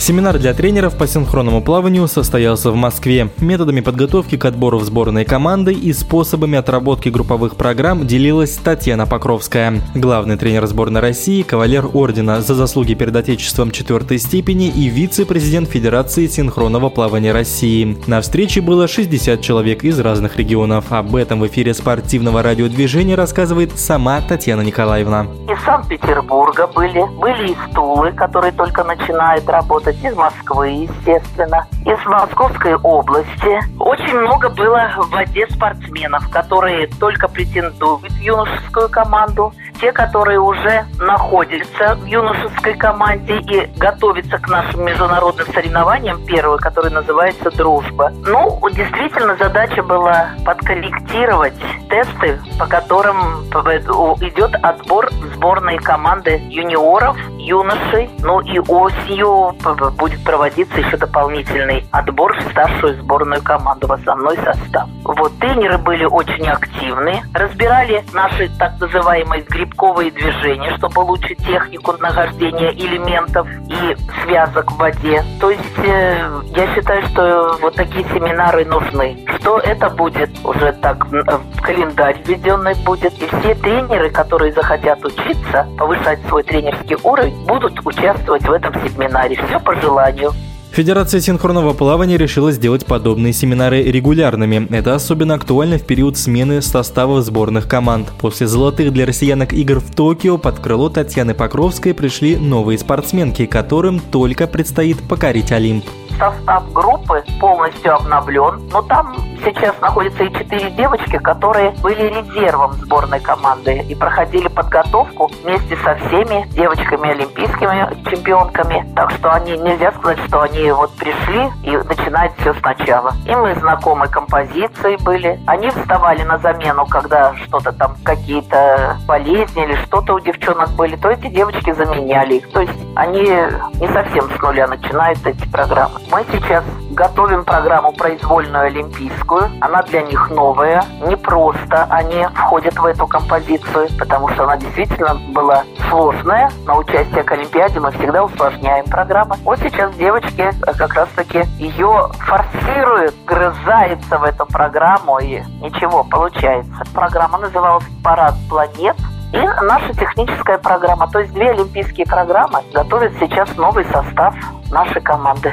Семинар для тренеров по синхронному плаванию состоялся в Москве. Методами подготовки к отбору в сборной команды и способами отработки групповых программ делилась Татьяна Покровская. Главный тренер сборной России, кавалер ордена за заслуги перед Отечеством четвертой степени и вице-президент Федерации синхронного плавания России. На встрече было 60 человек из разных регионов. Об этом в эфире спортивного радиодвижения рассказывает сама Татьяна Николаевна. Из Санкт-Петербурга были, были из Тулы, которые только начинают работать работать из Москвы, естественно, из Московской области. Очень много было в воде спортсменов, которые только претендуют в юношескую команду, те, которые уже находятся в юношеской команде и готовятся к нашим международным соревнованиям, первый, который называется «Дружба». Ну, действительно, задача была подкорректировать тесты, по которым идет отбор сборной команды юниоров, юношей. Ну и осенью будет проводиться еще дополнительный отбор в старшую сборную команду в основной состав. Вот тренеры были очень активны, разбирали наши так называемые грибковые движения, чтобы улучшить технику нахождения элементов и связок в воде. То есть э, я считаю, что вот такие семинары нужны. Что это будет уже так в календарь введенный будет. И все тренеры, которые захотят учиться, повышать свой тренерский уровень, будут участвовать в этом семинаре. Все по желанию. Федерация синхронного плавания решила сделать подобные семинары регулярными. Это особенно актуально в период смены состава сборных команд. После золотых для россиянок игр в Токио под крыло Татьяны Покровской пришли новые спортсменки, которым только предстоит покорить Олимп состав группы полностью обновлен, но там сейчас находятся и четыре девочки, которые были резервом сборной команды и проходили подготовку вместе со всеми девочками олимпийскими чемпионками. Так что они, нельзя сказать, что они вот пришли и начинают все сначала. И мы знакомы композиции были. Они вставали на замену, когда что-то там, какие-то болезни или что-то у девчонок были, то эти девочки заменяли их. То есть они не совсем с нуля начинают эти программы. Мы сейчас готовим программу произвольную олимпийскую. Она для них новая. Не просто они входят в эту композицию, потому что она действительно была сложная. На участие к Олимпиаде мы всегда усложняем программу. Вот сейчас девочки э, как раз-таки ее форсируют, грызаются в эту программу, и ничего, получается. Программа называлась «Парад планет». И наша техническая программа, то есть две олимпийские программы, готовят сейчас новый состав нашей команды.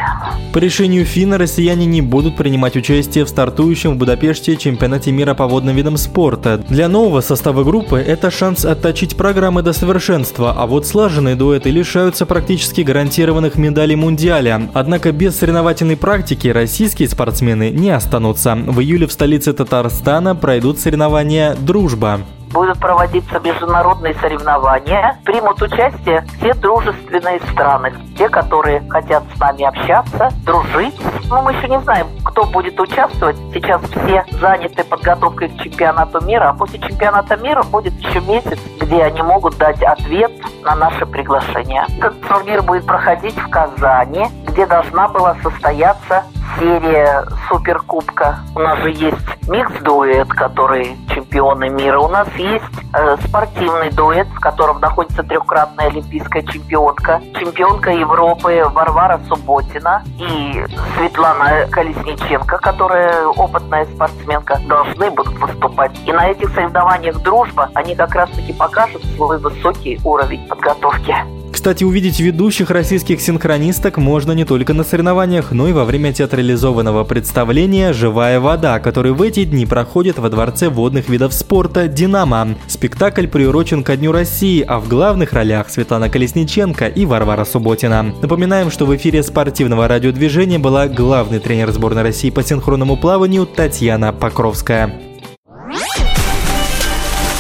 По решению ФИНа россияне не будут принимать участие в стартующем в Будапеште чемпионате мира по водным видам спорта. Для нового состава группы это шанс отточить программы до совершенства, а вот слаженные дуэты лишаются практически гарантированных медалей Мундиаля. Однако без соревновательной практики российские спортсмены не останутся. В июле в столице Татарстана пройдут соревнования «Дружба» будут проводиться международные соревнования. Примут участие все дружественные страны, те, которые хотят с нами общаться, дружить. Но мы еще не знаем, кто будет участвовать. Сейчас все заняты подготовкой к чемпионату мира, а после чемпионата мира будет еще месяц, где они могут дать ответ на наше приглашение. Этот турнир будет проходить в Казани, где должна была состояться серия Суперкубка. У нас же есть микс-дуэт, который чемпионы мира. У нас есть э, спортивный дуэт, в котором находится трехкратная олимпийская чемпионка, чемпионка Европы Варвара Субботина и Светлана Колесниченко, которая опытная спортсменка, должны будут выступать. И на этих соревнованиях «Дружба» они как раз-таки покажут свой высокий уровень подготовки. Кстати, увидеть ведущих российских синхронисток можно не только на соревнованиях, но и во время театрализованного представления «Живая вода», который в эти дни проходит во Дворце водных видов спорта «Динамо». Спектакль приурочен ко Дню России, а в главных ролях Светлана Колесниченко и Варвара Субботина. Напоминаем, что в эфире спортивного радиодвижения была главный тренер сборной России по синхронному плаванию Татьяна Покровская.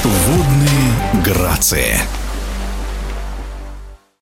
Водные грации.